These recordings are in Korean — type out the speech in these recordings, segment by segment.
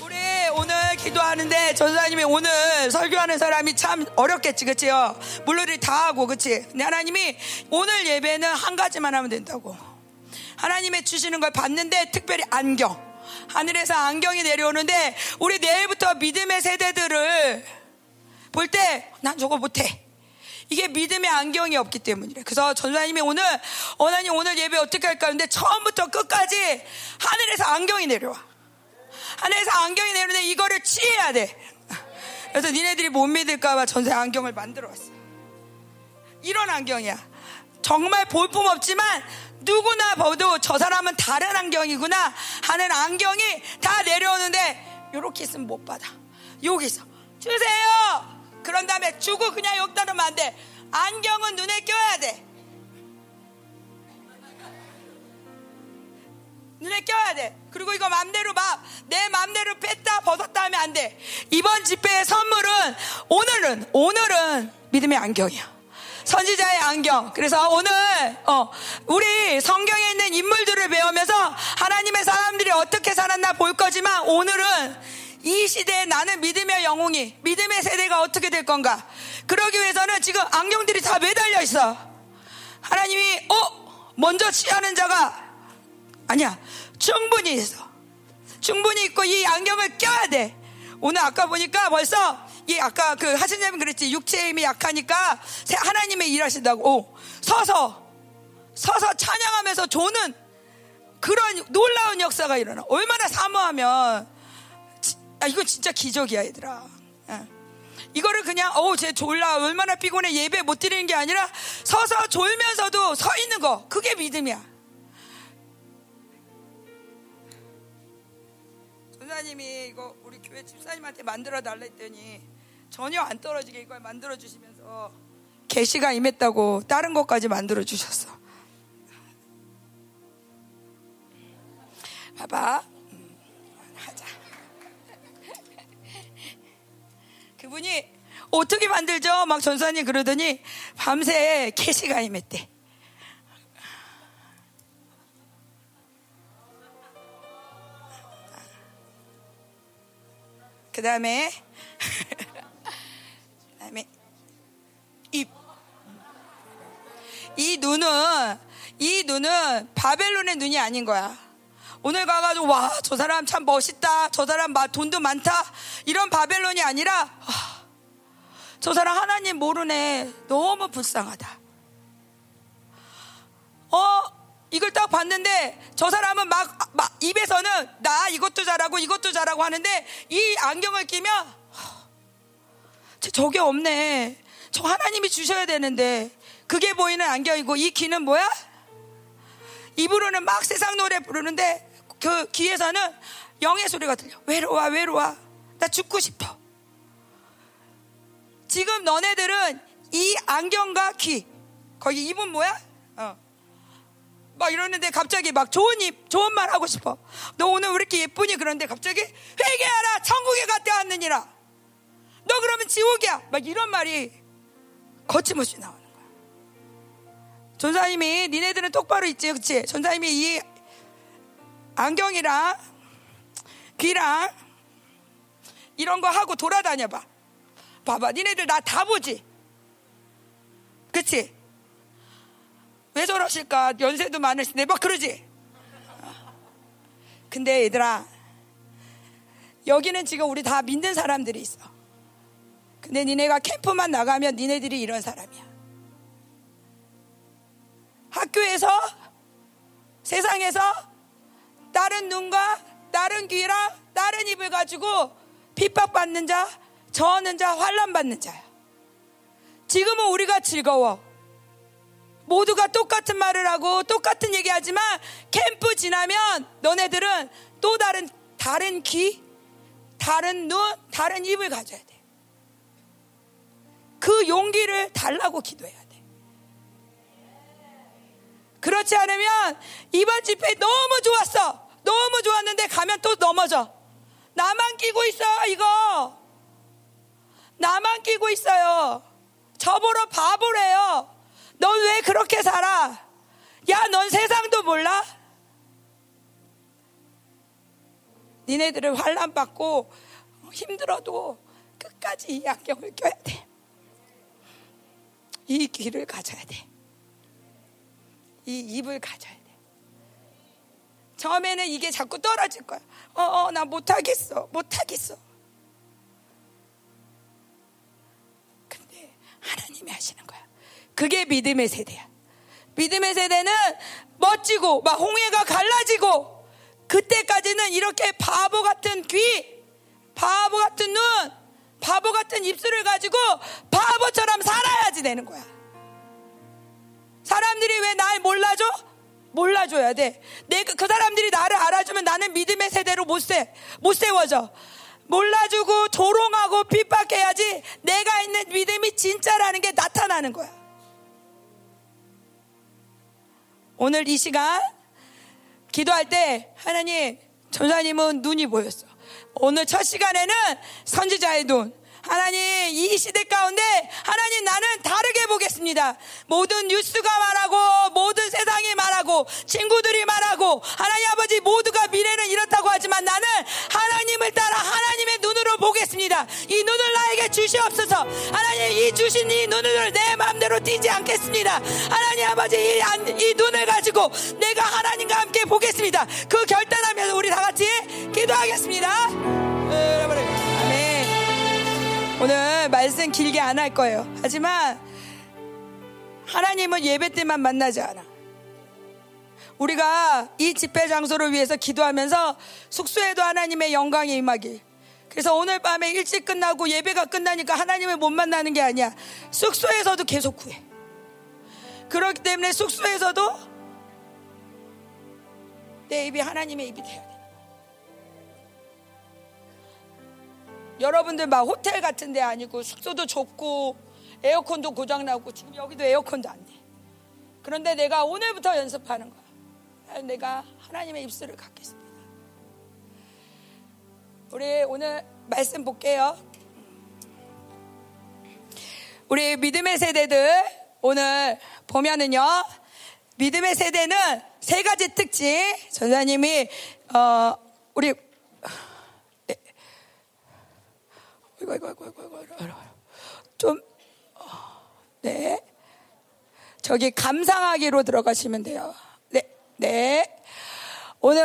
우리 오늘 기도하는데 전사님이 오늘 설교하는 사람이 참 어렵겠지, 그치요? 물놀이 다 하고, 그치? 근데 하나님이 오늘 예배는 한 가지만 하면 된다고. 하나님의 주시는 걸 받는데 특별히 안경. 하늘에서 안경이 내려오는데 우리 내일부터 믿음의 세대들을 볼 때 난 저거 못해. 이게 믿음의 안경이 없기 때문이래. 그래서 전사님이 오늘, 어나님 오늘 예배 어떻게 할까 하는데 처음부터 끝까지 하늘에서 안경이 내려와. 하늘에서 안경이 내려오는데 이거를 취해야 돼. 그래서 니네들이 못 믿을까봐 전사 안경을 만들어 왔어. 이런 안경이야. 정말 볼품 없지만 누구나 봐도 저 사람은 다른 안경이구나 하는 안경이 다 내려오는데 요렇게 있으면 못 받아. 여기서 주세요. 그런 다음에 주고 그냥 욕 따르면 안 돼. 안경은 눈에 껴야 돼. 눈에 껴야 돼. 그리고 이거 맘대로 막, 내 맘대로 뺐다 벗었다 하면 안 돼. 이번 집회의 선물은, 오늘은, 오늘은 믿음의 안경이야. 선지자의 안경. 그래서 오늘, 어, 우리 성경에 있는 인물들을 배우면서 하나님의 사람들이 어떻게 살았나 볼 거지만 오늘은 이 시대에 나는 믿음의 영웅이, 믿음의 세대가 어떻게 될 건가. 그러기 위해서는 지금 안경들이 다 매달려 있어. 하나님이, 어, 먼저 취하는 자가, 아니야. 충분히 있어. 충분히 있고 이 안경을 껴야 돼. 오늘 아까 보니까 벌써 이 아까 그 하신님이 그랬지 육체의 힘이 약하니까 하나님의 일하신다고 오, 서서 서서 찬양하면서 조는 그런 놀라운 역사가 일어나. 얼마나 사모하면 아 이거 진짜 기적이야 얘들아. 예. 이거를 그냥 어쟤 졸라 얼마나 피곤해 예배 못 드리는 게 아니라 서서 졸면서도 서 있는 거 그게 믿음이야. 전사님이 이거 우리 교회 집사님한테 만들어 달라 했더니 전혀 안 떨어지게 이걸 만들어 주시면서 계시가 임했다고 다른 것까지 만들어 주셨어. 봐봐. 음, 하자. 그분이 어떻게 만들죠? 막 전사님 그러더니 밤새 계시가 임했대. 그 다음에 그 다음에 입. 이 눈은 이 눈은 바벨론의 눈이 아닌 거야. 오늘 가가지고 와 저 사람 참 멋있다. 저 사람 돈도 많다. 이런 바벨론이 아니라 와, 저 사람 하나님 모르네. 너무 불쌍하다. 어 이걸 딱 봤는데 저 사람은 막, 막 입에서는 나 이것도 잘하고 이것도 잘하고 하는데 이 안경을 끼면 저게 없네. 저 하나님이 주셔야 되는데 그게 보이는 안경이고 이 귀는 뭐야? 입으로는 막 세상 노래 부르는데 그 귀에서는 영의 소리가 들려. 외로워, 외로워. 나 죽고 싶어. 지금 너네들은 이 안경과 귀, 거기 입은 뭐야? 어. 막 이러는데 갑자기 막 좋은 입, 좋은 말 하고 싶어. 너 오늘 왜 이렇게 예쁘니? 그런데 갑자기 회개하라! 천국에 갔다 왔느니라! 너 그러면 지옥이야! 막 이런 말이 거침없이 나오는 거야. 전사님이 니네들은 똑바로 있지, 그치? 전사님이 이 안경이랑 귀랑 이런 거 하고 돌아다녀 봐. 봐봐, 니네들 나 다 보지? 그치? 왜 저러실까? 연세도 많으신데, 막 그러지? 근데 얘들아, 여기는 지금 우리 다 믿는 사람들이 있어. 근데 니네가 캠프만 나가면 니네들이 이런 사람이야. 학교에서, 세상에서 다른 눈과 다른 귀랑 다른 입을 가지고 핍박받는 자, 저하는 자, 환란받는 자야. 지금은 우리가 즐거워. 모두가 똑같은 말을 하고 똑같은 얘기하지만 캠프 지나면 너네들은 또 다른 다른 귀, 다른 눈, 다른 입을 가져야 돼. 그 용기를 달라고 기도해야 돼. 그렇지 않으면 이번 집회 너무 좋았어. 너무 좋았는데 가면 또 넘어져. 나만 끼고 있어, 이거. 나만 끼고 있어요. 저보러 바보래요. 넌 왜 그렇게 살아? 야, 넌 세상도 몰라? 니네들은 환란 받고 힘들어도 끝까지 이 안경을 껴야 돼. 이 귀를 가져야 돼. 이 입을 가져야 돼. 처음에는 이게 자꾸 떨어질 거야. 어, 어, 나 못하겠어. 못하겠어. 근데 하나님이 하시는 거야. 그게 믿음의 세대야. 믿음의 세대는 멋지고, 막 홍해가 갈라지고, 그때까지는 이렇게 바보 같은 귀, 바보 같은 눈, 바보 같은 입술을 가지고 바보처럼 살아야지 되는 거야. 사람들이 왜 날 몰라줘? 몰라줘야 돼. 내가 그 사람들이 나를 알아주면 나는 믿음의 세대로 못 세, 못 세워져. 몰라주고 조롱하고 핍박해야지 내가 있는 믿음이 진짜라는 게 나타나는 거야. 오늘 이 시간 기도할 때 하나님 전사님은 눈이 보였어. 오늘 첫 시간에는 선지자의 눈, 하나님 이 시대 가운데 하나님 나는 다르게 보겠습니다. 모든 뉴스가 말하고 모든 세상이 말하고 친구들이 말하고 하나님 아버지 모두가 미래는 이렇다고 하지만 나는 하나님을 따라 하나님의 눈 보겠습니다. 이 눈을 나에게 주시옵소서. 하나님 이 주신 이 눈을 내 마음대로 띄지 않겠습니다. 하나님 아버지 이, 이 눈을 가지고 내가 하나님과 함께 보겠습니다. 그 결단하면서 우리 다 같이 기도하겠습니다. 아멘. 오늘 말씀 길게 안 할 거예요. 하지만 하나님은 예배 때만 만나지 않아. 우리가 이 집회 장소를 위해서 기도하면서 숙소에도 하나님의 영광이 임하길. 그래서 오늘 밤에 일찍 끝나고 예배가 끝나니까 하나님을 못 만나는 게 아니야. 숙소에서도 계속 구해. 그렇기 때문에 숙소에서도 내 입이 하나님의 입이 돼야 돼. 여러분들 막 호텔 같은 데 아니고 숙소도 좁고 에어컨도 고장나고 지금 여기도 에어컨도 안 돼. 그런데 내가 오늘부터 연습하는 거야. 내가 하나님의 입술을 갖겠습니다. 우리 오늘 말씀 볼게요. 우리 믿음의 세대들 오늘 보면은요. 믿음의 세대는 세 가지 특징 전사님이 어 우리 이거, 이거, 이거, 이거, 이거, 좀, 네. 저기 감상하기로 들어가시면 돼요. 네, 네. 오늘,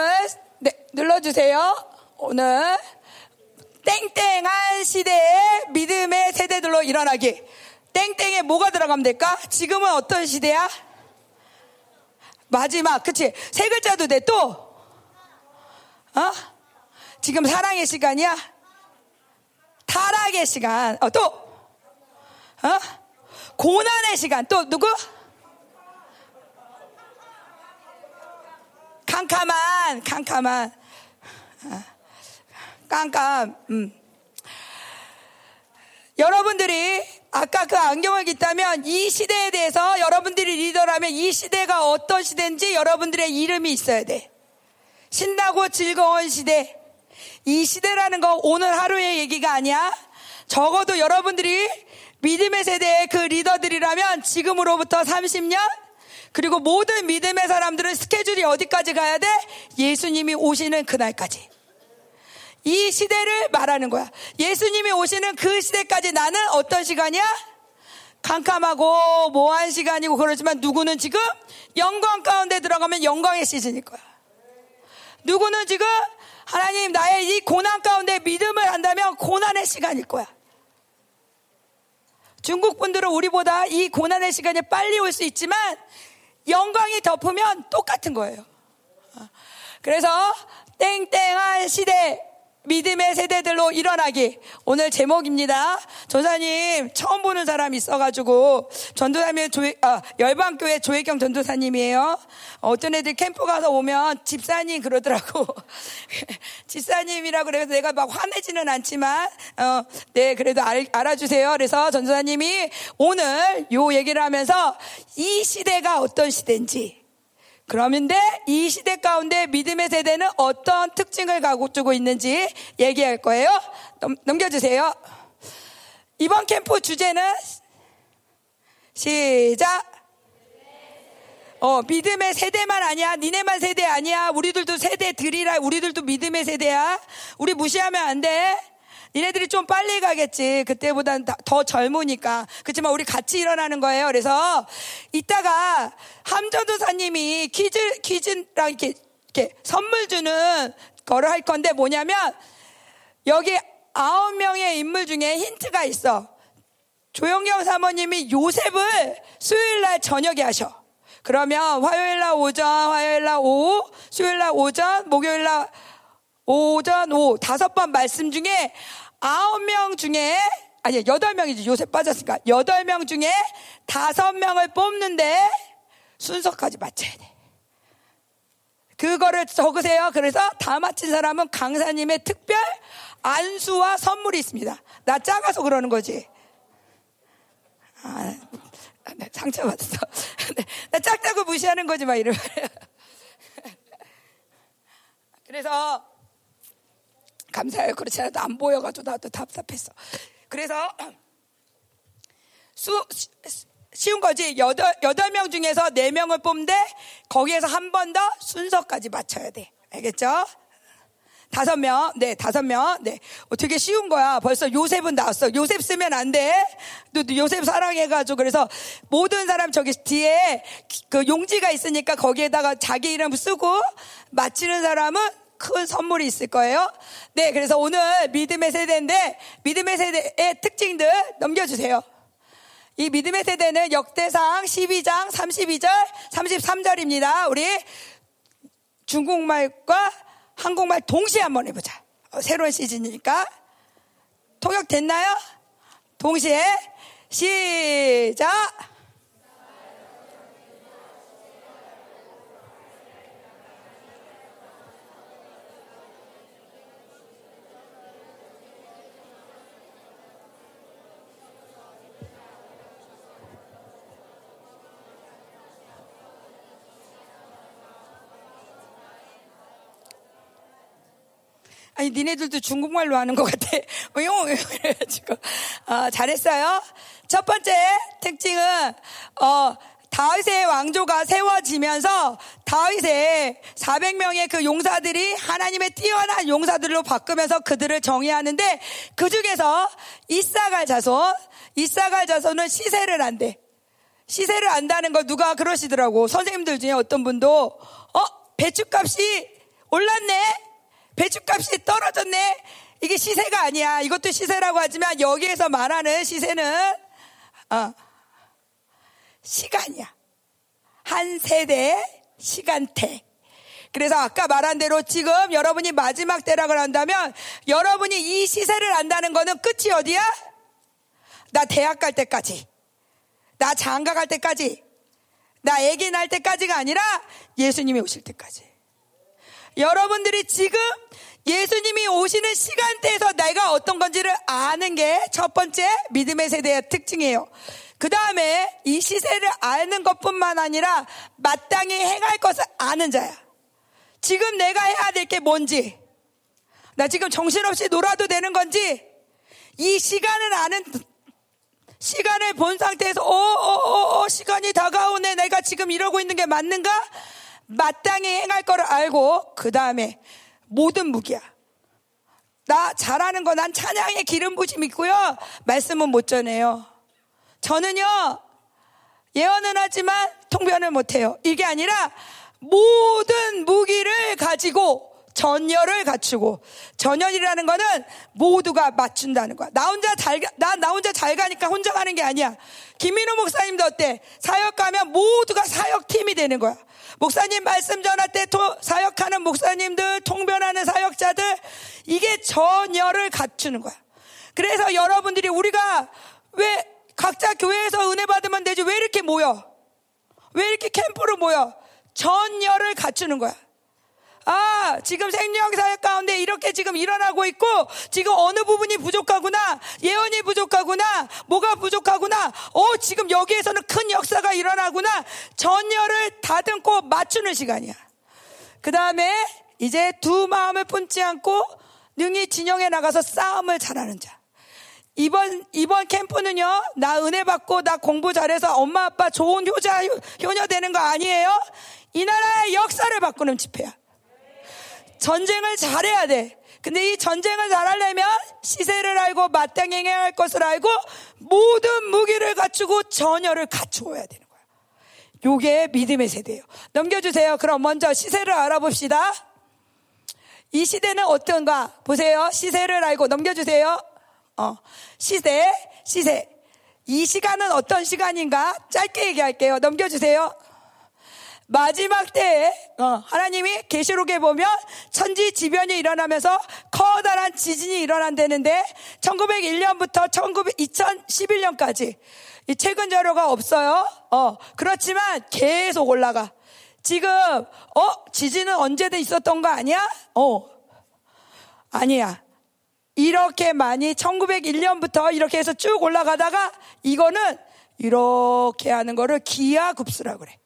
네, 눌러 주세요. 오늘, 땡땡한 시대의 믿음의 세대들로 일어나기. 땡땡에 뭐가 들어가면 될까? 지금은 어떤 시대야? 마지막, 그치? 세 글자도 돼, 또? 어? 지금 사랑의 시간이야? 타락의 시간, 어, 또, 어? 고난의 시간, 또 누구? 캄캄한, 캄캄한, 어. 깜깜, 음. 여러분들이 아까 그 안경을 깃다면 이 시대에 대해서 여러분들이 리더라면 이 시대가 어떤 시대인지 여러분들의 이름이 있어야 돼. 신나고 즐거운 시대, 이 시대라는 거 오늘 하루의 얘기가 아니야. 적어도 여러분들이 믿음의 세대의 그 리더들이라면 지금으로부터 30년 그리고 모든 믿음의 사람들은 스케줄이 어디까지 가야 돼? 예수님이 오시는 그날까지. 이 시대를 말하는 거야. 예수님이 오시는 그 시대까지 나는 어떤 시간이야? 캄캄하고 모한 시간이고 그러지만 누구는 지금 영광 가운데 들어가면 영광의 시즌일 거야. 누구는 지금 하나님 나의 이 고난 가운데 믿음을 한다면 고난의 시간일 거야. 중국 분들은 우리보다 이 고난의 시간이 빨리 올 수 있지만 영광이 덮으면 똑같은 거예요. 그래서 땡땡한 시대 믿음의 세대들로 일어나기. 오늘 제목입니다. 전사님 처음 보는 사람이 있어가지고 전도사님 조회, 아, 열방교회 조혜경 전도사님이에요. 어떤 애들 캠프 가서 오면 집사님 그러더라고. 집사님이라고 그래서 내가 막 화내지는 않지만 어, 네 그래도 알, 알아주세요. 그래서 전도사님이 오늘 요 얘기를 하면서 이 시대가 어떤 시대인지 그러면데 이 시대 가운데 믿음의 세대는 어떤 특징을 가지고 있는지 얘기할 거예요. 넘, 겨주세요 이번 캠프 주제는 시작. 어, 믿음의 세대만 아니야. 니네만 세대 아니야. 우리들도 세대들이라. 우리들도 믿음의 세대야. 우리 무시하면 안 돼. 니네들이 좀 빨리 가겠지. 그때보단 더 젊으니까. 그렇지만 우리 같이 일어나는 거예요. 그래서 이따가 함전도사님이 퀴즈, 퀴즈랑 이렇게, 이렇게 선물 주는 거를 할 건데 뭐냐면 여기 아홉 명의 인물 중에 힌트가 있어. 조영경 사모님이 요셉을 수요일 날 저녁에 하셔. 그러면 화요일 날 오전, 화요일 날 오후, 수요일 날 오전, 목요일 날 오전, 오후 다섯 번 말씀 중에 아홉 명 중에 아니 여덟 명이지 요셉 빠졌으니까 여덟 명 중에 다섯 명을 뽑는데 순서까지 맞춰야 돼. 그거를 적으세요. 그래서 다 맞힌 사람은 강사님의 특별 안수와 선물이 있습니다. 나 작아서 그러는 거지. 아, 네, 상처받았어. 네, 나 작다고 무시하는 거지, 막 이러면. 그래서, 감사해요. 그렇지 않아도 안 보여가지고 나도 답답했어. 그래서, 수, 쉬운 거지. 여덟, 여덟 명 중에서 네 명을 뽑는데, 거기에서 한 번 더 순서까지 맞춰야 돼. 알겠죠? 다섯 명, 네, 다섯 명, 네. 어, 되게 쉬운 거야. 벌써 요셉은 나왔어. 요셉 쓰면 안 돼. 또 요셉 사랑해가지고 그래서 모든 사람 저기 뒤에 그 용지가 있으니까 거기에다가 자기 이름 쓰고 맞히는 사람은 큰 선물이 있을 거예요. 네, 그래서 오늘 믿음의 세대인데 믿음의 세대의 특징들 넘겨주세요. 이 믿음의 세대는 역대상 12장 32절, 33절입니다. 우리 중국말과 한국말 동시에 한번 해보자. 어, 새로운 시즌이니까. 통역 됐나요? 동시에 시작! 아니 니네들도 중국말로 하는 것 같아. 용 이래가지고 어, 잘했어요. 첫 번째 특징은 어, 다윗의 왕조가 세워지면서 다윗의 400명의 그 용사들이 하나님의 뛰어난 용사들로 바꾸면서 그들을 정의하는데 그 중에서 이사갈 자손, 이사갈 자손은 시세를 안대. 시세를 안다는 거 누가 그러시더라고. 선생님들 중에 어떤 분도 어 배추값이 올랐네. 배추값이 떨어졌네. 이게 시세가 아니야. 이것도 시세라고 하지만 여기에서 말하는 시세는 어, 시간이야. 한 세대 시간대. 그래서 아까 말한 대로 지금 여러분이 마지막 때라고 한다면 여러분이 이 시세를 안다는 거는 끝이 어디야? 나 대학 갈 때까지. 나 장가 갈 때까지. 나 애기 낳을 때까지가 아니라 예수님이 오실 때까지. 여러분들이 지금 예수님이 오시는 시간대에서 내가 어떤 건지를 아는 게 첫 번째 믿음의 세대의 특징이에요. 그 다음에 이 시세를 아는 것 뿐만 아니라 마땅히 행할 것을 아는 자야. 지금 내가 해야 될 게 뭔지, 나 지금 정신없이 놀아도 되는 건지, 이 시간을 아는, 시간을 본 상태에서, 어, 어, 어, 어, 시간이 다가오네. 내가 지금 이러고 있는 게 맞는가? 마땅히 행할 거를 알고 그 다음에 모든 무기야. 나 잘하는 거 난 찬양의 기름 부심 있고요. 말씀은 못 전해요. 저는요 예언은 하지만 통변을 못해요. 이게 아니라 모든 무기를 가지고 전열을 갖추고 전열이라는 거는 모두가 맞춘다는 거야. 나 혼자 잘, 나, 나 혼자 잘 가니까 혼자 가는 게 아니야. 김민호 목사님도 어때? 사역 가면 모두가 사역 팀이 되는 거야. 목사님 말씀 전할 때 사역하는 목사님들, 통변하는 사역자들, 이게 전열을 갖추는 거야. 그래서 여러분들이 우리가 왜 각자 교회에서 은혜 받으면 되지 왜 이렇게 모여? 왜 이렇게 캠프로 모여? 전열을 갖추는 거야. 아, 지금 생명사역 가운데 이렇게 지금 일어나고 있고, 지금 어느 부분이 부족하구나, 예언이 부족하구나, 뭐가 부족하구나, 어, 지금 여기에서는 큰 역사가 일어나구나, 전열을 다듬고 맞추는 시간이야. 그 다음에 이제 두 마음을 품지 않고 능히 진영에 나가서 싸움을 잘하는 자. 이번 이번 캠프는요. 나 은혜 받고 나 공부 잘해서 엄마 아빠 좋은 효자 효녀 되는 거 아니에요? 이 나라의 역사를 바꾸는 집회야. 전쟁을 잘해야 돼. 근데 이 전쟁을 잘하려면 시세를 알고 마땅히 해야 할 것을 알고 모든 무기를 갖추고 전열을 갖추어야 되는 거야. 요게 믿음의 세대예요. 넘겨주세요. 그럼 먼저 시세를 알아봅시다. 이 시대는 어떤가? 보세요. 시세를 알고 넘겨주세요. 어, 시세, 시세. 이 시간은 어떤 시간인가? 짧게 얘기할게요. 넘겨주세요. 마지막 때에 어, 하나님이 계시록에 보면 천지 지변이 일어나면서 커다란 지진이 일어난다는데 1901년부터 1900, 2011년까지 이 최근 자료가 없어요. 어, 그렇지만 계속 올라가. 지금 어 지진은 언제든 있었던 거 아니야? 어 아니야. 이렇게 많이 1901년부터 이렇게 해서 쭉 올라가다가 이거는 이렇게 하는 거를 기하급수라고 그래.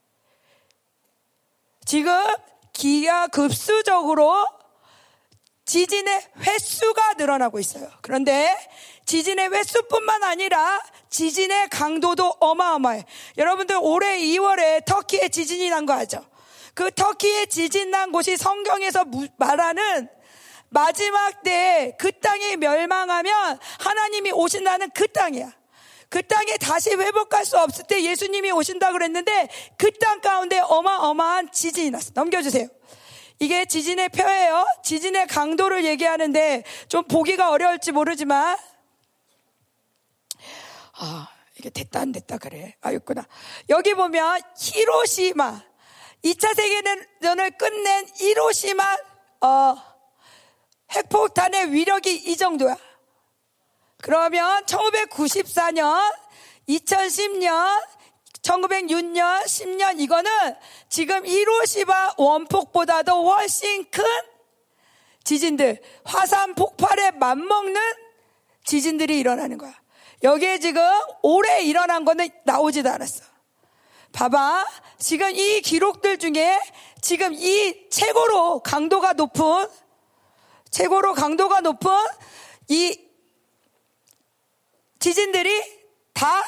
지금 기하급수적으로 지진의 횟수가 늘어나고 있어요. 그런데 지진의 횟수뿐만 아니라 지진의 강도도 어마어마해. 여러분들 올해 2월에 터키에 지진이 난 거 알죠? 그 터키에 지진 난 곳이 성경에서 말하는 마지막 때에 그 땅이 멸망하면 하나님이 오신다는 그 땅이야. 그 땅에 다시 회복할 수 없을 때 예수님이 오신다 그랬는데 그 땅 가운데 어마어마한 지진이 났어. 넘겨주세요. 이게 지진의 표예요. 지진의 강도를 얘기하는데 좀 보기가 어려울지 모르지만 아 이게 됐다 안 됐다 그래. 아 있구나. 여기 보면 히로시마 2차 세계대전을 끝낸 히로시마 어, 핵폭탄의 위력이 이 정도야. 그러면 1994년, 2010년, 1906년, 10년 이거는 지금 히로시마 원폭보다도 훨씬 큰 지진들, 화산 폭발에 맞먹는 지진들이 일어나는 거야. 여기에 지금 올해 일어난 거는 나오지도 않았어. 봐봐. 지금 이 기록들 중에 지금 이 최고로 강도가 높은, 최고로 강도가 높은 이 지진들이 다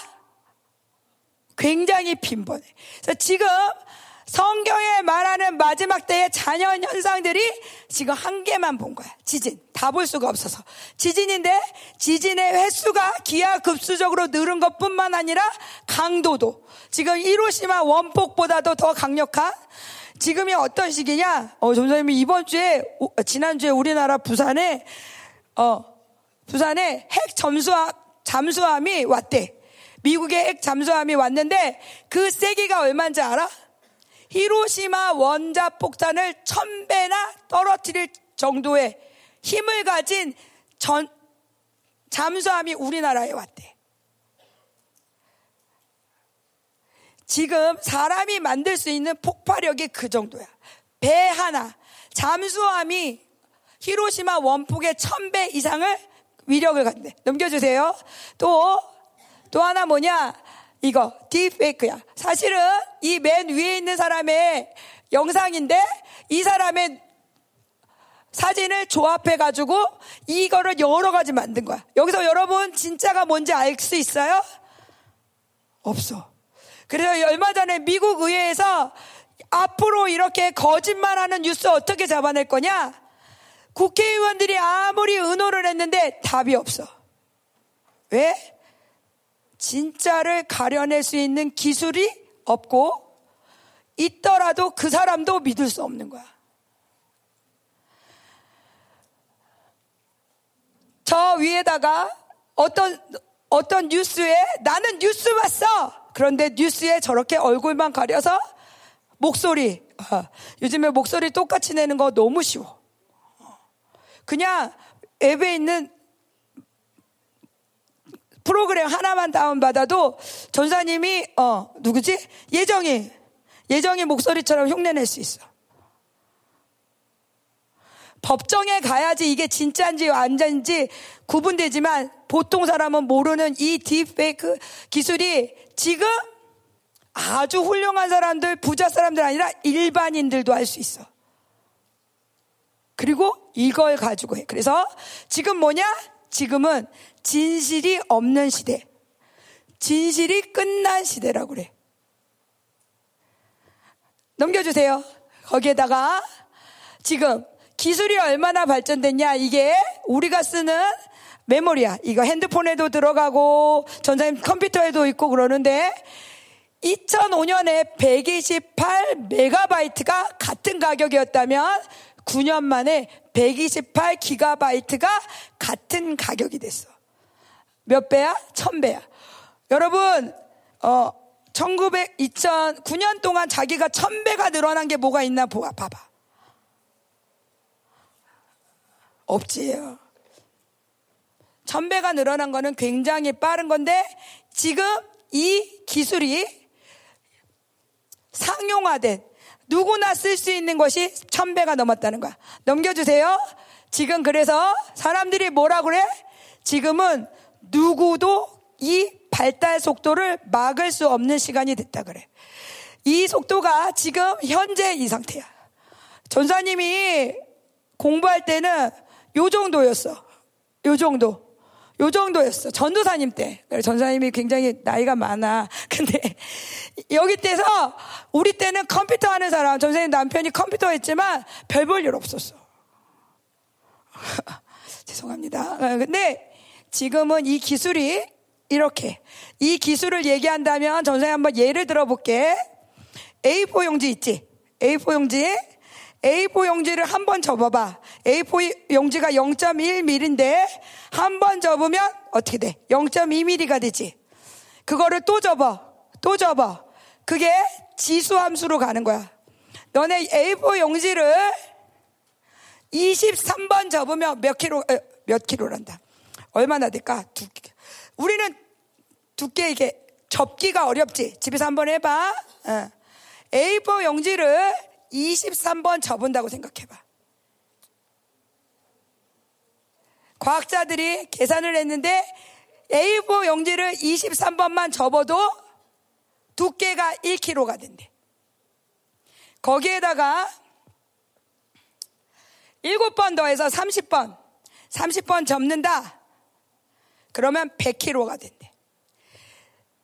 굉장히 빈번해. 그래서 지금 성경에 말하는 마지막 때의 자연 현상들이 지금 한 개만 본 거야. 지진. 다 볼 수가 없어서. 지진인데 지진의 횟수가 기하급수적으로 늘은 것 뿐만 아니라 강도도 지금 이로시마 원폭보다도 더 강력한 지금이 어떤 시기냐? 어, 전사님이 이번 주에, 지난주에 우리나라 부산에, 어, 부산에 핵 점수함, 잠수함이 왔대. 미국의 핵 잠수함이 왔는데 그 세기가 얼마인지 알아? 히로시마 원자 폭탄을 천 배나 떨어뜨릴 정도의 힘을 가진 전, 잠수함이 우리나라에 왔대. 지금 사람이 만들 수 있는 폭발력이 그 정도야. 배 하나, 잠수함이 히로시마 원폭의 천 배 이상을 위력을 갖는데 넘겨주세요. 또, 또 하나 뭐냐? 이거, 딥페이크야. 사실은 이 맨 위에 있는 사람의 영상인데 이 사람의 사진을 조합해가지고 이거를 여러 가지 만든 거야. 여기서 여러분 진짜가 뭔지 알 수 있어요? 없어. 그래서 얼마 전에 미국 의회에서 앞으로 이렇게 거짓말하는 뉴스 어떻게 잡아낼 거냐? 국회의원들이 아무리 의논을 했는데 답이 없어. 왜? 진짜를 가려낼 수 있는 기술이 없고 있더라도 그 사람도 믿을 수 없는 거야. 저 위에다가 어떤 어떤 뉴스에 나는 뉴스 봤어. 그런데 뉴스에 저렇게 얼굴만 가려서 목소리 아, 요즘에 목소리 똑같이 내는 거 너무 쉬워. 그냥 앱에 있는 프로그램 하나만 다운받아도 전사님이 어 누구지 예정이 예정이 목소리처럼 흉내낼 수 있어. 법정에 가야지 이게 진짜인지 완전인지 구분되지만 보통 사람은 모르는 이 딥페이크 기술이 지금 아주 훌륭한 사람들, 부자 사람들 아니라 일반인들도 할 수 있어. 그리고 이걸 가지고 해. 그래서 지금 뭐냐? 지금은 진실이 없는 시대. 진실이 끝난 시대라고 그래. 넘겨주세요. 거기에다가 지금 기술이 얼마나 발전됐냐. 이게 우리가 쓰는 메모리야. 이거 핸드폰에도 들어가고 전자님 컴퓨터에도 있고 그러는데 2005년에 128 메가바이트가 같은 가격이었다면 9년 만에 128 기가바이트가 같은 가격이 됐어. 몇 배야? 1000배야. 여러분, 어, 1900, 2009년 동안 자기가 1000배가 늘어난 게 뭐가 있나 보아, 봐봐. 없지요. 1000배가 늘어난 거는 굉장히 빠른 건데 지금 이 기술이 상용화된 누구나 쓸 수 있는 것이 1000배가 넘었다는 거야. 넘겨주세요. 지금 그래서 사람들이 뭐라 그래? 지금은 누구도 이 발달 속도를 막을 수 없는 시간이 됐다 그래. 이 속도가 지금 현재 이 상태야. 전사님이 공부할 때는 요 정도였어. 요 정도. 요 정도였어. 전도사님 때. 전사님이 굉장히 나이가 많아. 근데 여기 때서 우리 때는 컴퓨터 하는 사람, 전사님 남편이 컴퓨터 했지만 별 볼 일 없었어. 죄송합니다. 어, 근데 지금은 이 기술이 이렇게 이 기술을 얘기한다면 전사님 한번 예를 들어볼게. A4 용지 있지? A4 용지. A4 용지를 한 번 접어봐. A4 용지가 0.1mm인데 한 번 접으면 어떻게 돼? 0.2mm가 되지. 그거를 또 접어. 또 접어. 그게 지수 함수로 가는 거야. 너네 A4 용지를 23번 접으면 몇 킬로, 몇 킬로란다. 얼마나 될까? 두께. 우리는 두께 이게 접기가 어렵지. 집에서 한번 해봐. 어. A4 용지를 23번 접은다고 생각해봐. 과학자들이 계산을 했는데 A4 용지를 23번만 접어도 두께가 1kg가 된대. 거기에다가 7번 더해서 30번, 30번 접는다. 그러면 100kg가 된대.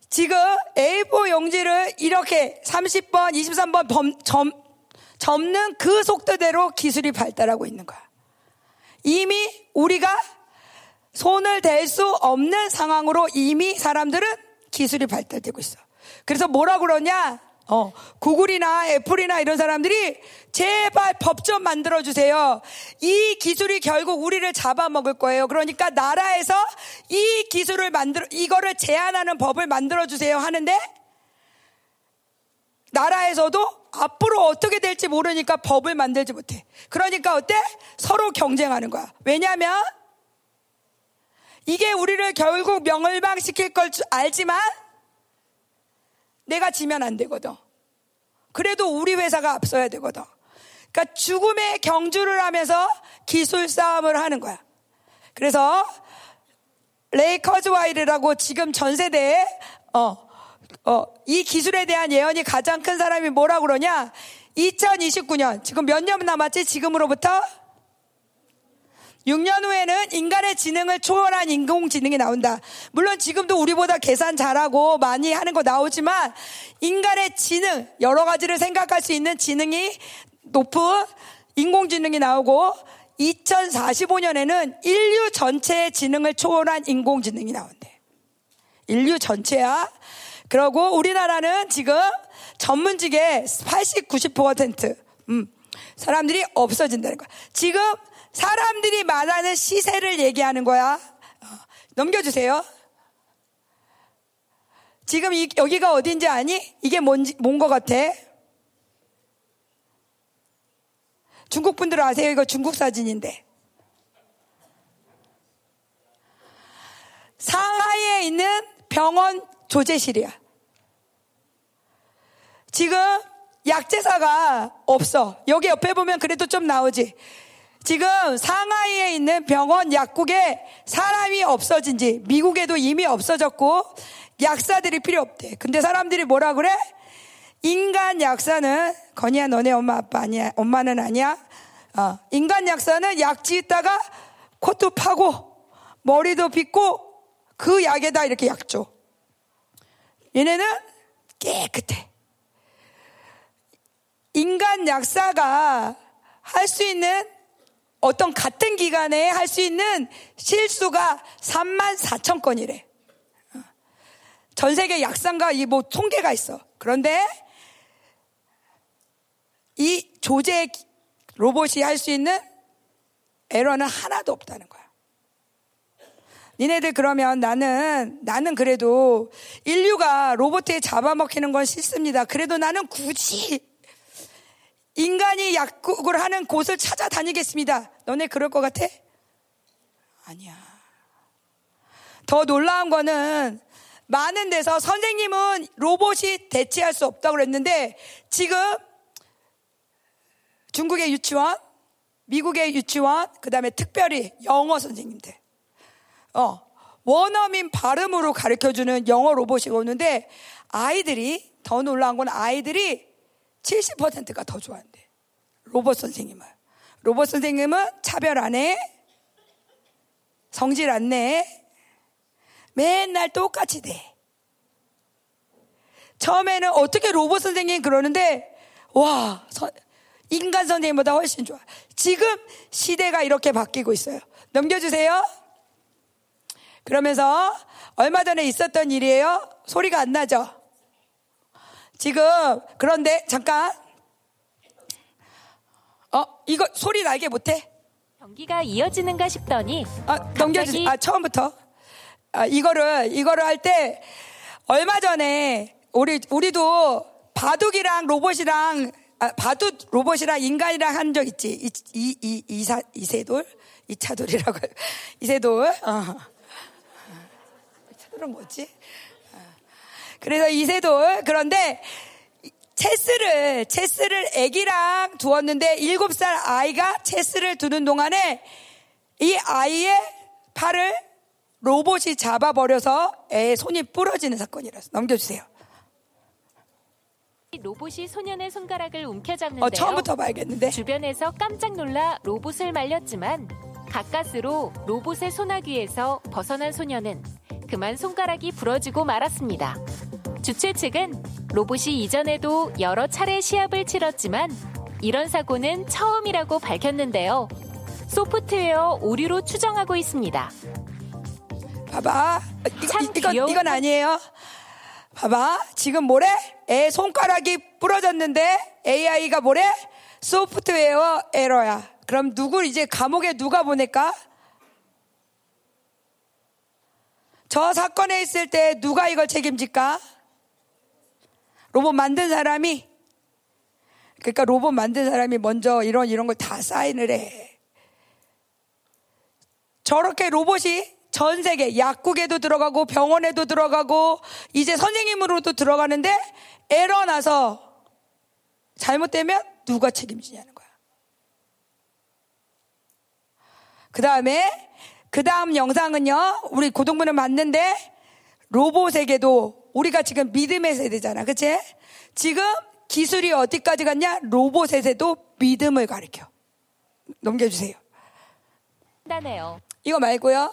지금 A4 용지를 이렇게 30번, 23번 범, 점, 접는 그 속도대로 기술이 발달하고 있는 거야. 이미 우리가 손을 댈 수 없는 상황으로 이미 사람들은 기술이 발달되고 있어. 그래서 뭐라 그러냐? 어, 구글이나 애플이나 이런 사람들이 제발 법 좀 만들어주세요. 이 기술이 결국 우리를 잡아먹을 거예요. 그러니까 나라에서 이 기술을 만들어, 이거를 제한하는 법을 만들어주세요 하는데, 나라에서도 앞으로 어떻게 될지 모르니까 법을 만들지 못해. 그러니까 어때? 서로 경쟁하는 거야. 왜냐면, 이게 우리를 결국 명을방시킬 걸 알지만, 내가 지면 안 되거든. 그래도 우리 회사가 앞서야 되거든. 그러니까 죽음의 경주를 하면서 기술 싸움을 하는 거야. 그래서 레이커즈 와이르라고 지금 전 세대에 어, 어, 이 기술에 대한 예언이 가장 큰 사람이 뭐라 그러냐? 2029년 지금 몇 년 남았지? 지금으로부터 6년 후에는 인간의 지능을 초월한 인공지능이 나온다. 물론 지금도 우리보다 계산 잘하고 많이 하는 거 나오지만 인간의 지능, 여러 가지를 생각할 수 있는 지능이 높은 인공지능이 나오고 2045년에는 인류 전체의 지능을 초월한 인공지능이 나온대. 인류 전체야. 그러고 우리나라는 지금 전문직의 80, 90% 음, 사람들이 없어진다는 거야. 지금 사람들이 말하는 시세를 얘기하는 거야. 어, 넘겨주세요. 지금 이, 여기가 어딘지 아니? 이게 뭔지, 뭔것 같아? 중국 분들 아세요? 이거 중국 사진인데. 상하이에 있는 병원 조제실이야. 지금 약제사가 없어. 여기 옆에 보면 그래도 좀 나오지. 지금 상하이에 있는 병원 약국에 사람이 없어진 지 미국에도 이미 없어졌고 약사들이 필요 없대. 근데 사람들이 뭐라 그래? 인간 약사는 건이야 너네 엄마 아빠 아니야 엄마는 아니야. 어, 인간 약사는 약 지었다가 코트 파고 머리도 빗고 그 약에다 이렇게 약 줘. 얘네는 깨끗해. 인간 약사가 할 수 있는 어떤 같은 기간에 할 수 있는 실수가 3만 4천 건이래. 전 세계 약상가 이뭐 통계가 있어. 그런데 이 조제 로봇이 할 수 있는 에러는 하나도 없다는 거야. 니네들 그러면 나는 나는 그래도 인류가 로봇에 잡아먹히는 건 싫습니다. 그래도 나는 굳이 인간이 약국을 하는 곳을 찾아다니겠습니다. 너네 그럴 것 같아? 아니야. 더 놀라운 거는 많은 데서 선생님은 로봇이 대체할 수 없다고 그랬는데 지금 중국의 유치원, 미국의 유치원, 그 다음에 특별히 영어 선생님들, 어, 원어민 발음으로 가르쳐주는 영어 로봇이 오는데 아이들이 더 놀라운 건 아이들이 70%가 더 좋아한대. 로봇 선생님을. 로봇 선생님은 차별 안 해. 성질 안 내. 맨날 똑같이 돼. 처음에는 어떻게 로봇 선생님 그러는데, 와, 서, 인간 선생님보다 훨씬 좋아. 지금 시대가 이렇게 바뀌고 있어요. 넘겨주세요. 그러면서 얼마 전에 있었던 일이에요. 소리가 안 나죠? 지금, 그런데 잠깐. 어, 이거 소리 나게 못해? 경기가 이어지는가 싶더니 아, 넘겨주세요. 아, 처음부터. 아, 이거를, 이거를 할 때, 얼마 전에, 우리, 우리도 바둑이랑 로봇이랑, 아, 바둑 로봇이랑 인간이랑 한 적 있지. 이, 이, 이, 이사, 이세돌? 이차돌이라고. 이세돌? 어. 이차돌은 뭐지? 어. 그래서 이세돌. 그런데, 체스를, 체스를 애기랑 두었는데, 일곱 살 아이가 체스를 두는 동안에, 이 아이의 팔을 로봇이 잡아버려서 애 손이 부러지는 사건이라서 넘겨주세요. 로봇이 소년의 손가락을 움켜잡는데요. 어, 처음부터 봐야겠는데. 주변에서 깜짝 놀라 로봇을 말렸지만 가까스로 로봇의 소나귀에서 벗어난 소년은 그만 손가락이 부러지고 말았습니다. 주최 측은 로봇이 이전에도 여러 차례 시합을 치렀지만 이런 사고는 처음이라고 밝혔는데요. 소프트웨어 오류로 추정하고 있습니다. 봐봐. 이거, 참 이건, 귀여운 이건 아니에요. 봐봐. 지금 뭐래? 애 손가락이 부러졌는데 AI가 뭐래? 소프트웨어 에러야. 그럼 누굴 이제 감옥에 누가 보낼까? 저 사건에 있을 때 누가 이걸 책임질까? 로봇 만든 사람이 그러니까 로봇 만든 사람이 먼저 이런 이런 걸 다 사인을 해. 저렇게 로봇이 전 세계 약국에도 들어가고 병원에도 들어가고 이제 선생님으로도 들어가는데 에러 나서 잘못되면 누가 책임지냐는 거야. 그 다음에 그 다음 영상은요 우리 고동분을 맞는데 로봇에게도 우리가 지금 믿음의 세대잖아 그치? 지금 기술이 어디까지 갔냐 로봇에게도 믿음을 가르쳐 넘겨주세요 단단해요. 이거 말고요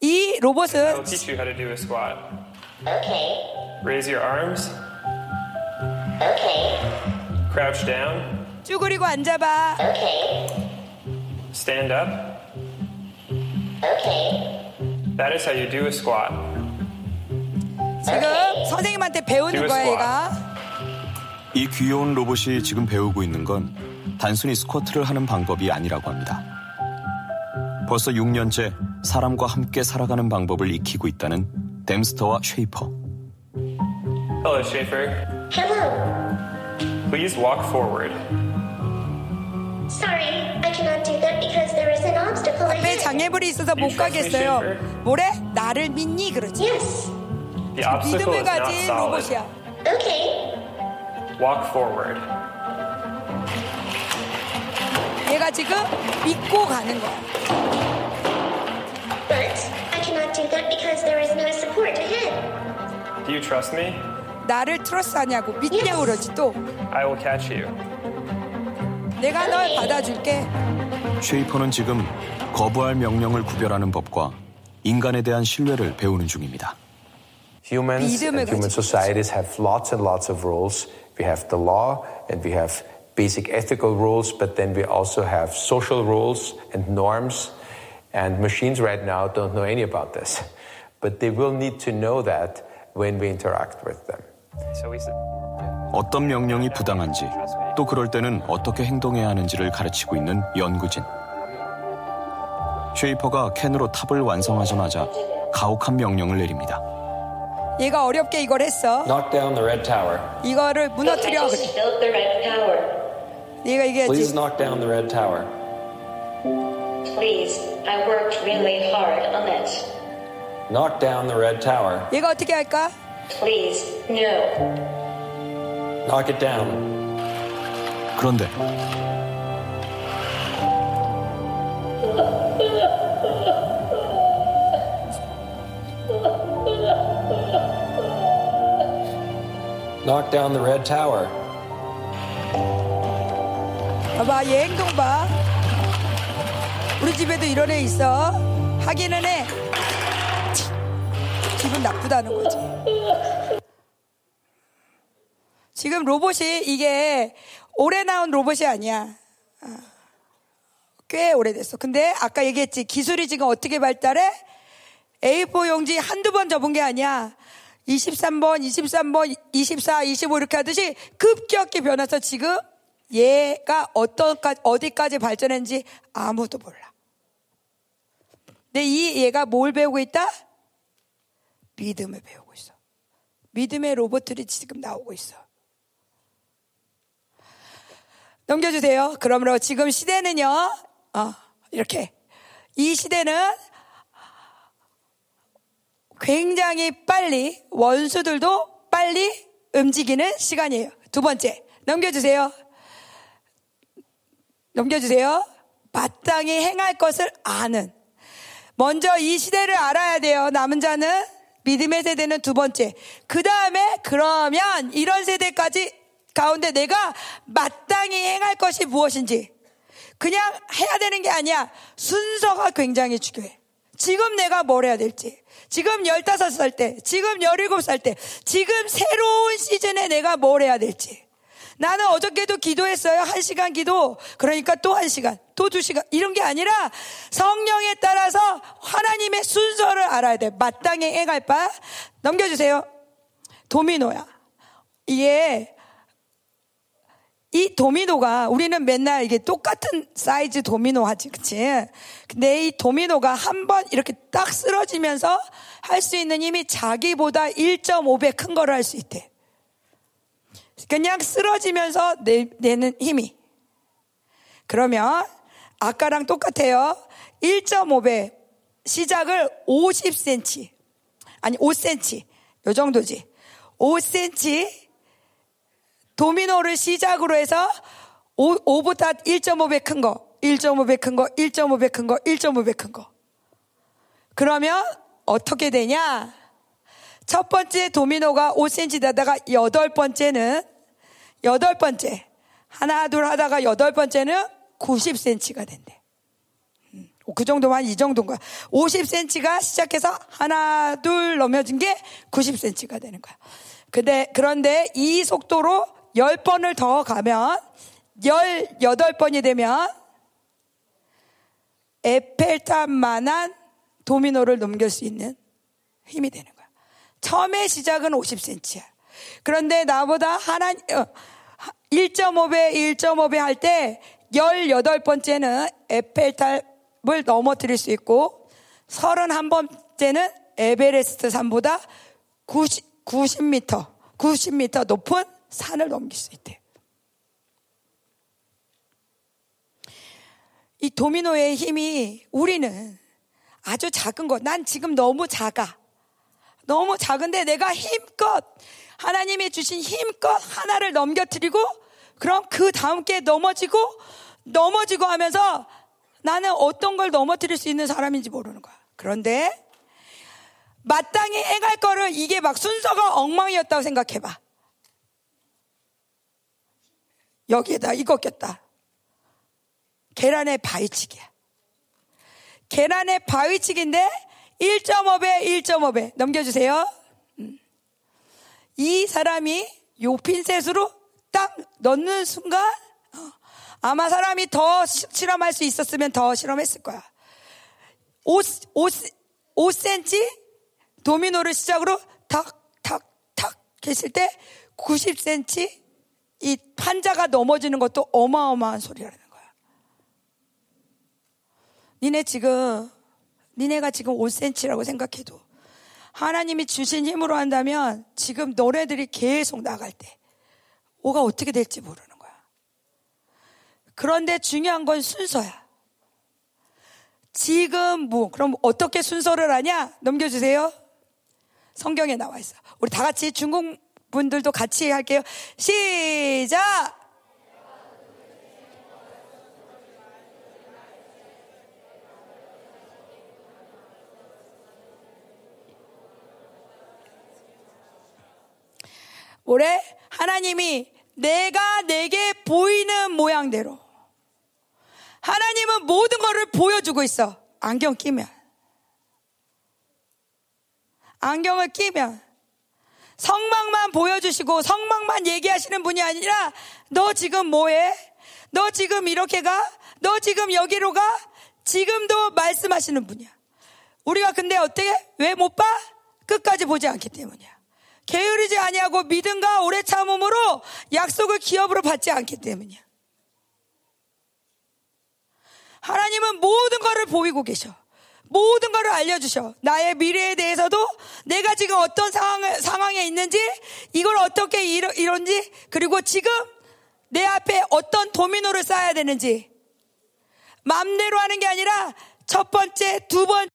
이 로봇은 will teach you how to do a squat. Okay. Raise your arms, Okay. crouch down, 쭈그리고 앉아봐 Okay. Stand up. Okay. That is how you do a squat. 지금 선생님한테 배우는 거야 얘가 이 귀여운 로봇이 지금 배우고 있는 건 단순히 스쿼트를 하는 방법이 아니라고 합니다. 벌써 6년째 사람과 함께 살아가는 방법을 익히고 있다는 댐스터와 쉐이퍼. Hello, Schaefer. Hello. Please walk forward. 앞에 ahead. 장애물이 있어서 못 You trust me, 가겠어요 Schaefer? 뭐래? 나를 믿니? 그러지 Yes. The obstacle 믿음을 is not 가진 solid. 로봇이야 Okay. Walk forward. 얘가 지금 믿고 가는 거야 But I cannot do that because there is no support ahead. Do you trust me? 나를 트러스하냐고 믿냐고 Yes. 그러지 또 I will catch you. 내가 널 받아줄게 쉐이퍼는 지금 거부할 명령을 구별하는 법과 인간에 대한 신뢰를 배우는 중입니다. Humans and human societies have lots and lots of rules. We have the law and we have basic ethical rules, but then we also have social rules and norms. And machines right now don't know any about this. But they will need to know that when we interact with them. 어떤 명령이 부당한지 또 그럴 때는 어떻게 행동해야 하는지를 가르치고 있는 연구진. 쉐이퍼가 캔으로 탑을 완성하자마자 가혹한 명령을 내립니다. 얘가 어렵게 이걸 했어. Knock down the red tower. 이거를 무너뜨려 just 그래. built the red tower. 얘가 Please 얘기하지. knock down the red tower. Please, I worked really hard on it. Knock down the red tower. 얘가 어떻게 할까? Please, no. Knock it down. 그런데 Knock down the red tower. 봐봐, 얘 행동 봐. 우리 집에도 이런 애 있어. 하기는 해. 기분 나쁘다는 거지. 지금 로봇이 이게 올해 나온 로봇이 아니야. 어. 꽤 오래됐어. 근데 아까 얘기했지. 기술이 지금 어떻게 발달해? A4 용지 한두 번 접은 게 아니야. 23번, 23번, 24, 25 이렇게 하듯이 급격히 변해서 지금 얘가 어떤, 어디까지 발전했는지 아무도 몰라. 근데 이 얘가 뭘 배우고 있다? 믿음을 배우고 있어. 믿음의 로봇들이 지금 나오고 있어. 넘겨주세요. 그러므로 지금 시대는요, 어, 이렇게. 이 시대는 굉장히 빨리, 원수들도 빨리 움직이는 시간이에요. 두 번째, 넘겨주세요. 넘겨주세요. 마땅히 행할 것을 아는. 먼저 이 시대를 알아야 돼요. 남은 자는 믿음의 세대는 두 번째. 그 다음에 그러면 이런 세대까지 가운데 내가 마땅히 행할 것이 무엇인지 그냥 해야 되는 게 아니야. 순서가 굉장히 중요해. 지금 내가 뭘 해야 될지. 지금 15살 때, 지금 17살 때, 지금 새로운 시즌에 내가 뭘 해야 될지. 나는 어저께도 기도했어요. 한 시간 기도. 그러니까 또 한 시간, 또 두 시간. 이런 게 아니라 성령에 따라서 하나님의 순서를 알아야 돼. 마땅히 행할 바. 넘겨주세요. 도미노야. 이게 이 도미노가 우리는 맨날 이게 똑같은 사이즈 도미노 하지, 그치? 근데 이 도미노가 한 번 이렇게 딱 쓰러지면서 할 수 있는 힘이 자기보다 1.5배 큰 거를 할 수 있대. 그냥 쓰러지면서 내, 내는 힘이. 그러면 아까랑 똑같아요. 1.5배 시작을 50cm 아니 5cm 요 정도지. 5cm 도미노를 시작으로 해서 5, 5보다 1.5배 큰 거, 1.5배 큰 거, 1.5배 큰 거, 1.5배 큰 거. 그러면 어떻게 되냐? 첫 번째 도미노가 5cm 되다가 여덟 번째는 여덟 번째 하나 둘 하다가 여덟 번째는 90cm가 된대. 음, 그 정도만 이 정도인 거야. 50cm가 시작해서 하나 둘 넘어진 게 90cm가 되는 거야. 근데 그런데 이 속도로 10번을 더 가면 18번이 되면 에펠탑만한 도미노를 넘길 수 있는 힘이 되는 거야. 처음에 시작은 50cm야. 그런데 나보다 하나, 1.5배, 1.5배 할 때 18번째는 에펠탑을 넘어뜨릴 수 있고 31번째는 에베레스트 산보다 90, 90m, 90m 높은 산을 넘길 수 있대. 이 도미노의 힘이 우리는 아주 작은 것. 난 지금 너무 작아. 너무 작은데 내가 힘껏 하나님이 주신 힘껏 하나를 넘겨뜨리고 그럼 그 다음 게 넘어지고 넘어지고 하면서 나는 어떤 걸 넘어뜨릴 수 있는 사람인지 모르는 거야. 그런데 마땅히 행할 거를 이게 막 순서가 엉망이었다고 생각해봐. 여기에다 이거 꼈다. 계란의 바위치기야. 계란의 바위치기인데 1.5배, 1.5배 넘겨주세요. 음. 이 사람이 요 핀셋으로 딱 넣는 순간 어, 아마 사람이 더 시- 실험할 수 있었으면 더 실험했을 거야. 5, 5, 5cm 도미노를 시작으로 탁, 탁, 탁 했을 때 90cm 이 판자가 넘어지는 것도 어마어마한 소리라는 거야. 니네 지금, 니네가 지금 5cm라고 생각해도 하나님이 주신 힘으로 한다면 지금 너네들이 계속 나갈 때 뭐가 어떻게 될지 모르는 거야. 그런데 중요한 건 순서야. 지금 뭐 그럼 어떻게 순서를 하냐? 넘겨주세요. 성경에 나와 있어. 우리 다 같이 중국 분들도 같이 할게요. 시작. 올해 하나님이 내가 내게 보이는 모양대로 하나님은 모든 것을 보여주고 있어. 안경 끼면. 안경을 끼면 성막만 보여주시고 성막만 얘기하시는 분이 아니라 너 지금 뭐해? 너 지금 이렇게 가? 너 지금 여기로 가? 지금도 말씀하시는 분이야. 우리가 근데 어떻게? 왜 못 봐? 끝까지 보지 않기 때문이야. 게으르지 아니하고 믿음과 오래 참음으로 약속을 기업으로 받지 않기 때문이야. 하나님은 모든 것을 보이고 계셔. 모든 것을 알려주셔. 나의 미래에 대해서도 내가 지금 어떤 상황, 상황에 있는지, 이걸 어떻게 이러, 이런지, 그리고 지금 내 앞에 어떤 도미노를 쌓아야 되는지, 맘대로 하는 게 아니라 첫 번째, 두 번째,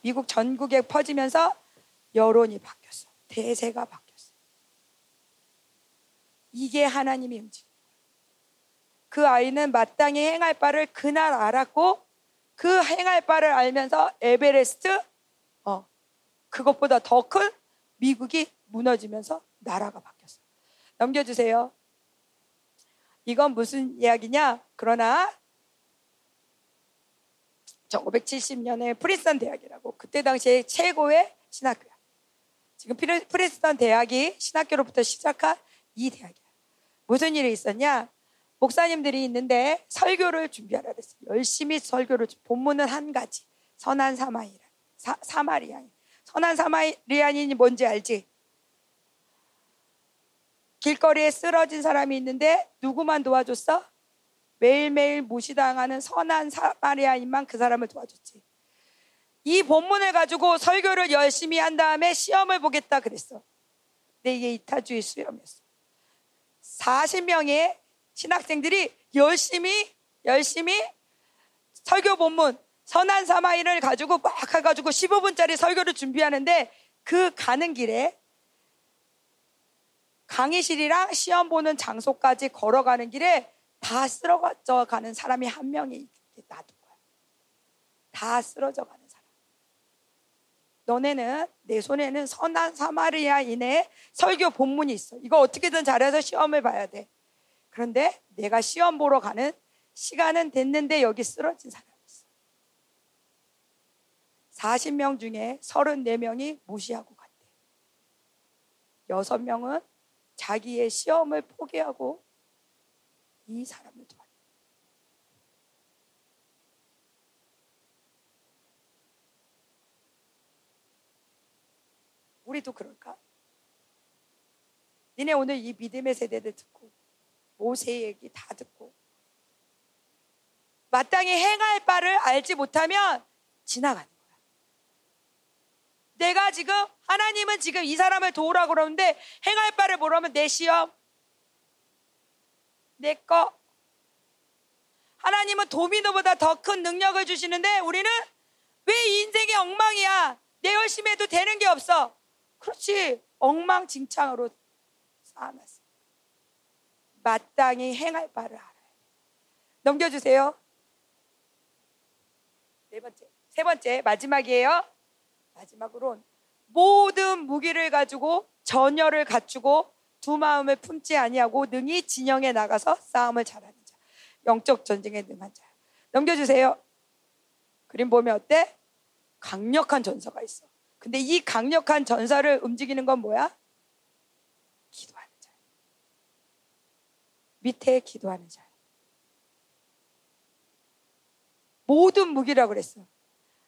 미국 전국에 퍼지면서 여론이 바뀌었어. 대세가 바뀌었어. 이게 하나님이 움직여. 그 아이는 마땅히 행할 바를 그날 알았고 그 행할 바를 알면서 에베레스트 어 그것보다 더 큰 미국이 무너지면서 나라가 바뀌었어. 넘겨주세요. 이건 무슨 이야기냐? 그러나 1970년에 프린스턴 대학이라고 그때 당시에 최고의 신학교야. 지금 프린스턴 대학이 신학교로부터 시작한 이 대학이야. 무슨 일이 있었냐? 목사님들이 있는데 설교를 준비하라 그랬어요. 열심히 설교를 준- 본문은 한 가지. 선한 사마리아. 사, 사마리아인. 선한 사마리아인이 뭔지 알지? 길거리에 쓰러진 사람이 있는데 누구만 도와줬어? 매일매일 무시당하는 선한 사마리아인만 그 사람을 도와줬지. 이 본문을 가지고 설교를 열심히 한 다음에 시험을 보겠다 그랬어. 근데 이게 이타주의 수염이었어. 40명의 신학생들이 열심히 열심히 설교 본문 선한 사마이를 가지고 막 해가지고 15분짜리 설교를 준비하는데 그 가는 길에 강의실이랑 시험 보는 장소까지 걸어가는 길에 다 쓰러져 가는 사람이 한 명이 놔둔 거야. 다 쓰러져 가는 사람. 너네는 내 손에는 선한 사마리아인의 설교 본문이 있어. 이거 어떻게든 잘해서 시험을 봐야 돼. 그런데 내가 시험 보러 가는 시간은 됐는데 여기 쓰러진 사람이 있어. 40명 중에 34명이 무시하고 갔대. 6명은 자기의 시험을 포기하고 이 사람을 도왔대. 우리도 그럴까? 니네 오늘 이 믿음의 세대들 듣고 모세 얘기 다 듣고 마땅히 행할 바를 알지 못하면 지나가는 거야. 내가 지금 하나님은 지금 이 사람을 도우라고 그러는데 행할 바를 뭐라면 내 시험, 내 거. 하나님은 도미노보다 더 큰 능력을 주시는데 우리는 왜 인생이 엉망이야? 내 열심히 해도 되는 게 없어. 그렇지. 엉망진창으로 쌓아놨어. 마땅히 행할 바를 알아야 돼. 넘겨주세요. 네 번째. 세 번째, 마지막이에요. 마지막으론 모든 무기를 가지고 전열을 갖추고 두 마음을 품지 아니하고 능히 진영에 나가서 싸움을 잘하는 자. 영적 전쟁에 능한 자. 넘겨주세요. 그림 보면 어때? 강력한 전사가 있어. 근데 이 강력한 전사를 움직이는 건 뭐야? 기도하는 자. 밑에 기도하는 자. 모든 무기라고 그랬어.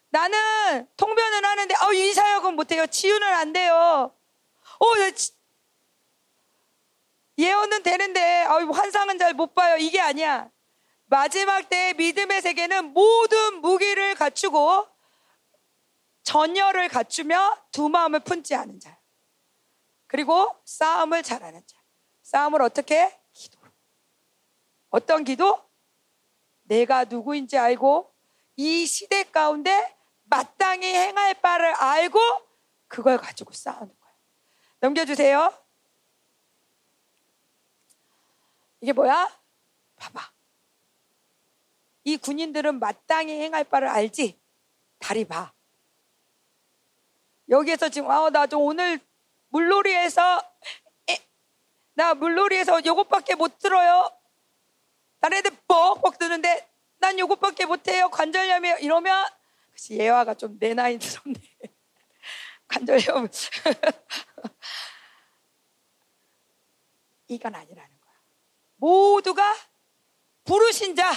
나는 통변은 하는데, 어, 인사역은 못해요. 치유는 안 돼요. 어, 예언은 되는데, 어, 환상은 잘 못 봐요. 이게 아니야. 마지막 때의 믿음의 세계는 모든 무기를 갖추고 전열을 갖추며 두 마음을 품지 않은 자. 그리고 싸움을 잘하는 자. 싸움을 어떻게? 어떤 기도? 내가 누구인지 알고 이 시대 가운데 마땅히 행할 바를 알고 그걸 가지고 싸우는 거예요. 넘겨주세요. 이게 뭐야? 봐봐. 이 군인들은 마땅히 행할 바를 알지? 다리 봐. 여기에서 지금, 아, 나 좀 오늘 물놀이에서, 에, 나 물놀이에서 요것밖에 못 들어요. 다른 애들 뻑뻑 드는데, 난 요것밖에 못해요. 관절염이에요. 이러면, 그치, 예화가 좀 내 나이 들었네. 관절염. 이건 아니라는 거야. 모두가 부르신 자,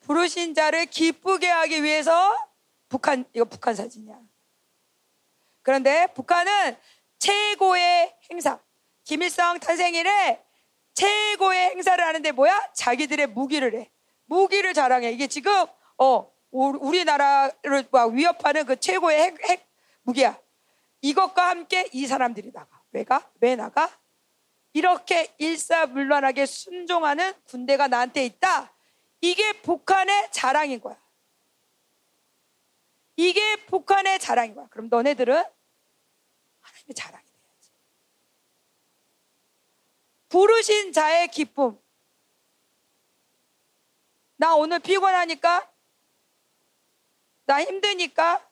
부르신 자를 기쁘게 하기 위해서 북한 이거 북한 사진이야. 그런데 북한은 최고의 행사 김일성 탄생일에 최고의 행사를 하는데 뭐야? 자기들의 무기를 해. 무기를 자랑해. 이게 지금 어 우- 우리나라를 막 위협하는 그 최고의 핵, 핵 무기야. 이것과 함께 이 사람들이 나가. 왜가? 왜 나가? 이렇게 일사불란하게 순종하는 군대가 나한테 있다. 이게 북한의 자랑인 거야. 이게 북한의 자랑인 거야. 그럼 너네들은 하나님의 자랑이 돼야지. 부르신 자의 기쁨. 나 오늘 피곤하니까, 나 힘드니까,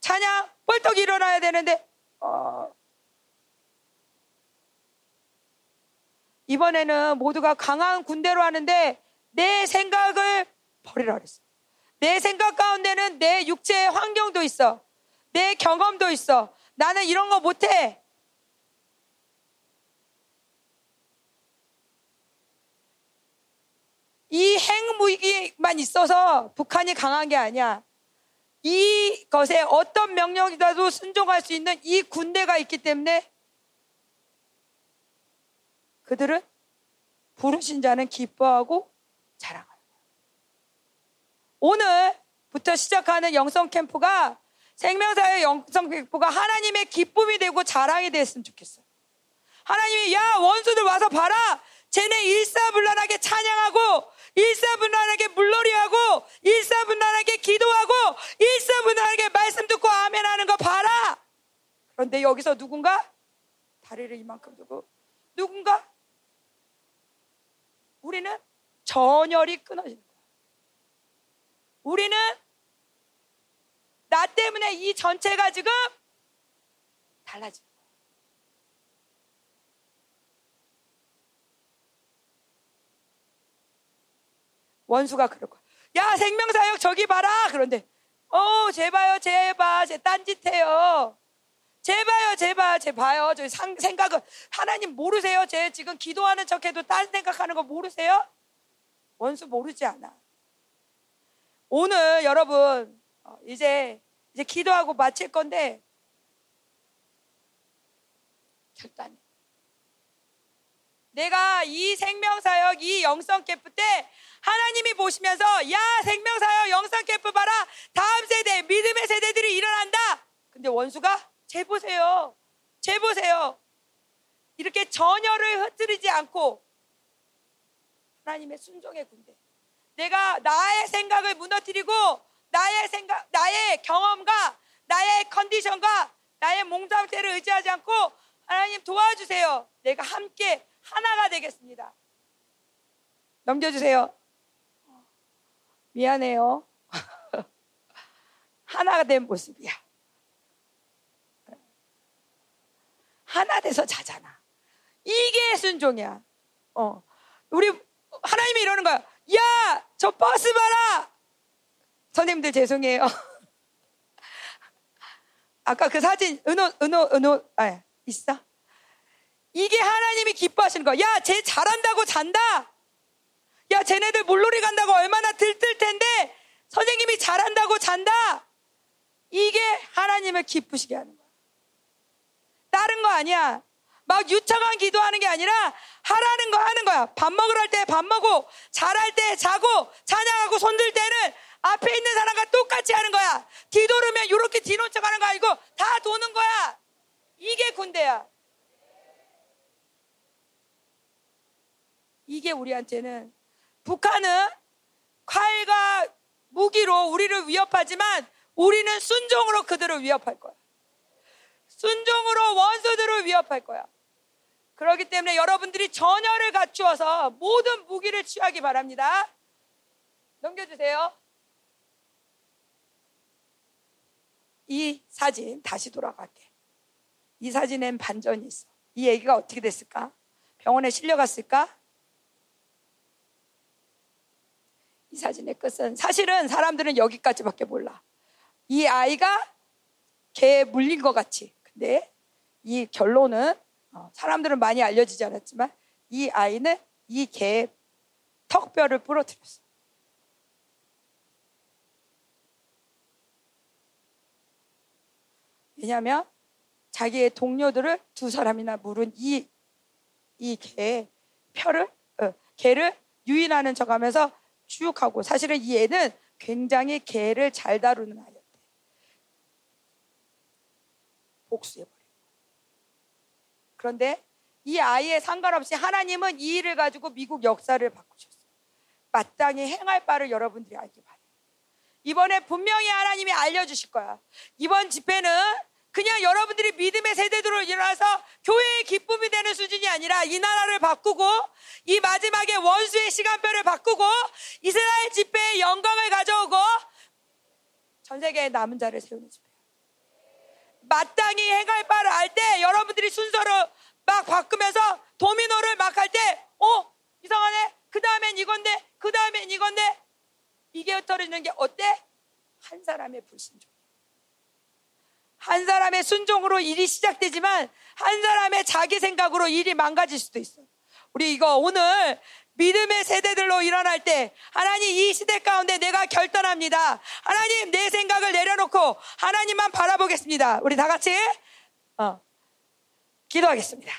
찬양 벌떡 일어나야 되는데, 어, 이번에는 모두가 강한 군대로 하는데 내 생각을 버리라 그랬어. 내 생각 가운데는 내 육체의 환경도 있어. 내 경험도 있어. 나는 이런 거 못해. 이 핵무기만 있어서 북한이 강한 게 아니야. 이것에 어떤 명령이라도 순종할 수 있는 이 군대가 있기 때문에 그들은 부르신 자는 기뻐하고 거예요. 오늘부터 시작하는 영성 캠프가 생명사의 영성 캠프가 하나님의 기쁨이 되고 자랑이 됐으면 좋겠어요. 하나님이 야 원수들 와서 봐라. 쟤네 일사불란하게 찬양하고 일사불란하게 물놀이하고 일사불란하게 기도하고 일사불란하게 말씀 듣고 아멘 하는 거 봐라. 그런데 여기서 누군가 다리를 이만큼 두고 누군가 우리는 전열이 끊어지는 거야. 우리는 나 때문에 이 전체가 지금 달라지는 거야. 원수가 그럴 거야. 야, 생명사역 저기 봐라. 그런데, 어, 제봐요, 제발, 제 딴짓해요. 제봐요, 제발, 제봐요. 저 상, 생각은, 하나님 모르세요? 제 지금 기도하는 척 해도 딴 생각하는 거 모르세요? 원수 모르지 않아. 오늘 여러분, 어, 이제, 이제 기도하고 마칠 건데, 결단. 내가 이 생명사역, 이 영성 캠프 때 하나님이 보시면서 야 생명사역 영성 캠프 봐라 다음 세대 믿음의 세대들이 일어난다. 근데 원수가 제 보세요, 제 보세요. 이렇게 전열을 흩뜨리지 않고 하나님의 순종의 군대. 내가 나의 생각을 무너뜨리고 나의 생각, 나의 경험과 나의 컨디션과 나의 몸 상태를 의지하지 않고 하나님 도와주세요. 내가 함께 하나가 되겠습니다. 넘겨주세요. 미안해요. 하나가 된 모습이야. 하나 돼서 자잖아. 이게 순종이야. 어. 우리 하나님이 이러는 거야. 야, 저 버스 봐라. 선생님들 죄송해요. 아까 그 사진 은호 은호 은호 아 있어? 이게 하나님이 기뻐하시는 거야. 야, 쟤 잘한다고 잔다. 야, 쟤네들 물놀이 간다고 얼마나 들뜰 텐데 선생님이 잘한다고 잔다. 이게 하나님을 기쁘시게 하는 거야. 다른 거 아니야. 막 유창한 기도하는 게 아니라 하라는 거 하는 거야. 밥 먹으러 할 때 밥 먹고 잘할 때 자고 찬양하고 손들 때는 앞에 있는 사람과 똑같이 하는 거야. 뒤돌으면 이렇게 뒤놓쳐 가는 거 아니고 다 도는 거야. 이게 군대야. 이게 우리한테는 북한은 칼과 무기로 우리를 위협하지만 우리는 순종으로 그들을 위협할 거야. 순종으로 원수들을 위협할 거야. 그렇기 때문에 여러분들이 전열을 갖추어서 모든 무기를 취하기 바랍니다. 넘겨주세요. 이 사진 다시 돌아갈게. 이 사진엔 반전이 있어. 이 얘기가 어떻게 됐을까? 병원에 실려갔을까? 이 사진의 끝은 사실은 사람들은 여기까지밖에 몰라. 이 아이가 개에 물린 것 같이. 근데 이 결론은 어, 사람들은 많이 알려지지 않았지만 이 아이는 이 개의 턱뼈를 부러뜨렸어. 왜냐하면 자기의 동료들을 두 사람이나 물은 이, 이 개의 뼈를, 어, 개를 유인하는 척 하면서 쭉 하고 사실은 이 애는 굉장히 개를 잘 다루는 아이였대. 복수해버려. 그런데 이 아이에 상관없이 하나님은 이 일을 가지고 미국 역사를 바꾸셨어요. 마땅히 행할 바를 여러분들이 알기 바래요. 이번에 분명히 하나님이 알려주실 거야. 이번 집회는 그냥 여러분들이 믿음의 세대들로 일어나서 교회의 기쁨이 되는 수준이 아니라 이 나라를 바꾸고 이 마지막에 원수의 시간표를 바꾸고 이스라엘 집회의 영광을 가져오고 전 세계에 남은 자를 세우는 집회. 마땅히 행할 바를 알 때 여러분들이 순서로 막 바꾸면서 도미노를 막 할 때, 어? 이상하네? 그 다음엔 이건데, 그 다음엔 이건데, 이게 흩어지는 게 어때? 한 사람의 불순종. 한 사람의 순종으로 일이 시작되지만 한 사람의 자기 생각으로 일이 망가질 수도 있어. 우리 이거 오늘 믿음의 세대들로 일어날 때 하나님 이 시대 가운데 내가 결단합니다. 하나님 내 생각을 내려놓고 하나님만 바라보겠습니다. 우리 다 같이 어, 기도하겠습니다.